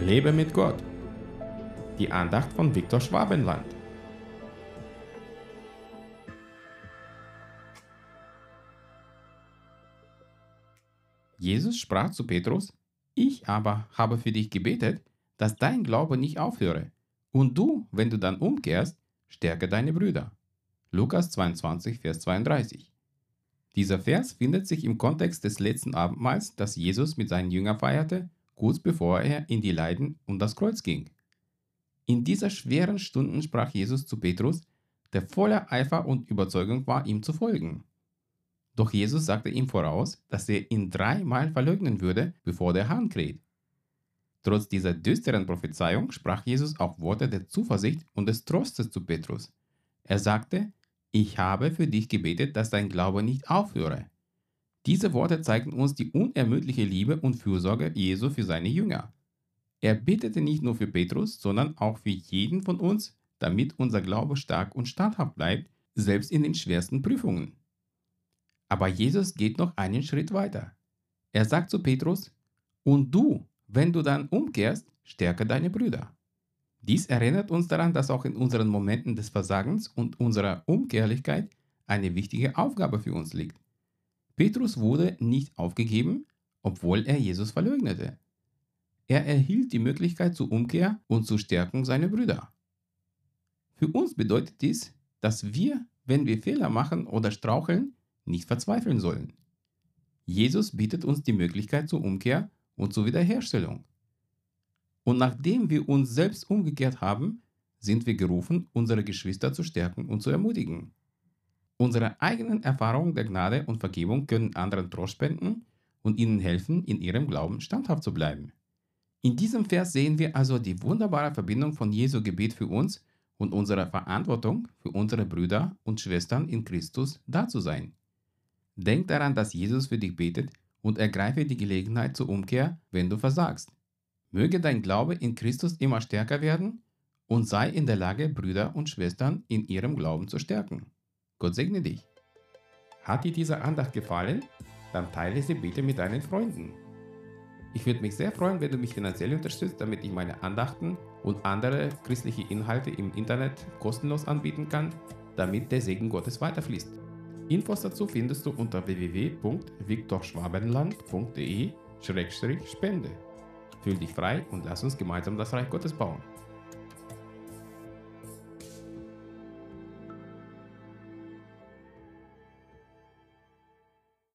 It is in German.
Lebe mit Gott. Die Andacht von Viktor Schwabenland. Jesus sprach zu Petrus, Ich aber habe für dich gebetet, dass dein Glaube nicht aufhöre. Und du, wenn du dann umkehrst, stärke deine Brüder. Lukas 22, Vers 32. Dieser Vers findet sich im Kontext des letzten Abendmahls, das Jesus mit seinen Jüngern feierte, kurz bevor er in die Leiden und das Kreuz ging. In dieser schweren Stunden sprach Jesus zu Petrus, der voller Eifer und Überzeugung war, ihm zu folgen. Doch Jesus sagte ihm voraus, dass er ihn dreimal verleugnen würde, bevor der Hahn kräht. Trotz dieser düsteren Prophezeiung sprach Jesus auch Worte der Zuversicht und des Trostes zu Petrus. Er sagte, ich habe für dich gebetet, dass dein Glaube nicht aufhöre. Diese Worte zeigen uns die unermüdliche Liebe und Fürsorge Jesu für seine Jünger. Er betete nicht nur für Petrus, sondern auch für jeden von uns, damit unser Glaube stark und standhaft bleibt, selbst in den schwersten Prüfungen. Aber Jesus geht noch einen Schritt weiter. Er sagt zu Petrus, und du, wenn du dann umkehrst, stärke deine Brüder. Dies erinnert uns daran, dass auch in unseren Momenten des Versagens und unserer Umkehrlichkeit eine wichtige Aufgabe für uns liegt. Petrus wurde nicht aufgegeben, obwohl er Jesus verleugnete. Er erhielt die Möglichkeit zur Umkehr und zur Stärkung seiner Brüder. Für uns bedeutet dies, dass wir, wenn wir Fehler machen oder straucheln, nicht verzweifeln sollen. Jesus bietet uns die Möglichkeit zur Umkehr und zur Wiederherstellung. Und nachdem wir uns selbst umgekehrt haben, sind wir gerufen, unsere Geschwister zu stärken und zu ermutigen. Unsere eigenen Erfahrungen der Gnade und Vergebung können anderen Trost spenden und ihnen helfen, in ihrem Glauben standhaft zu bleiben. In diesem Vers sehen wir also die wunderbare Verbindung von Jesu Gebet für uns und unserer Verantwortung für unsere Brüder und Schwestern in Christus da zu sein. Denk daran, dass Jesus für dich betet und ergreife die Gelegenheit zur Umkehr, wenn du versagst. Möge dein Glaube in Christus immer stärker werden und sei in der Lage, Brüder und Schwestern in ihrem Glauben zu stärken. Gott segne dich. Hat dir diese Andacht gefallen? Dann teile sie bitte mit deinen Freunden. Ich würde mich sehr freuen, wenn du mich finanziell unterstützt, damit ich meine Andachten und andere christliche Inhalte im Internet kostenlos anbieten kann, damit der Segen Gottes weiterfließt. Infos dazu findest du unter www.viktorschwabenland.de-spende. Fühl dich frei und lass uns gemeinsam das Reich Gottes bauen.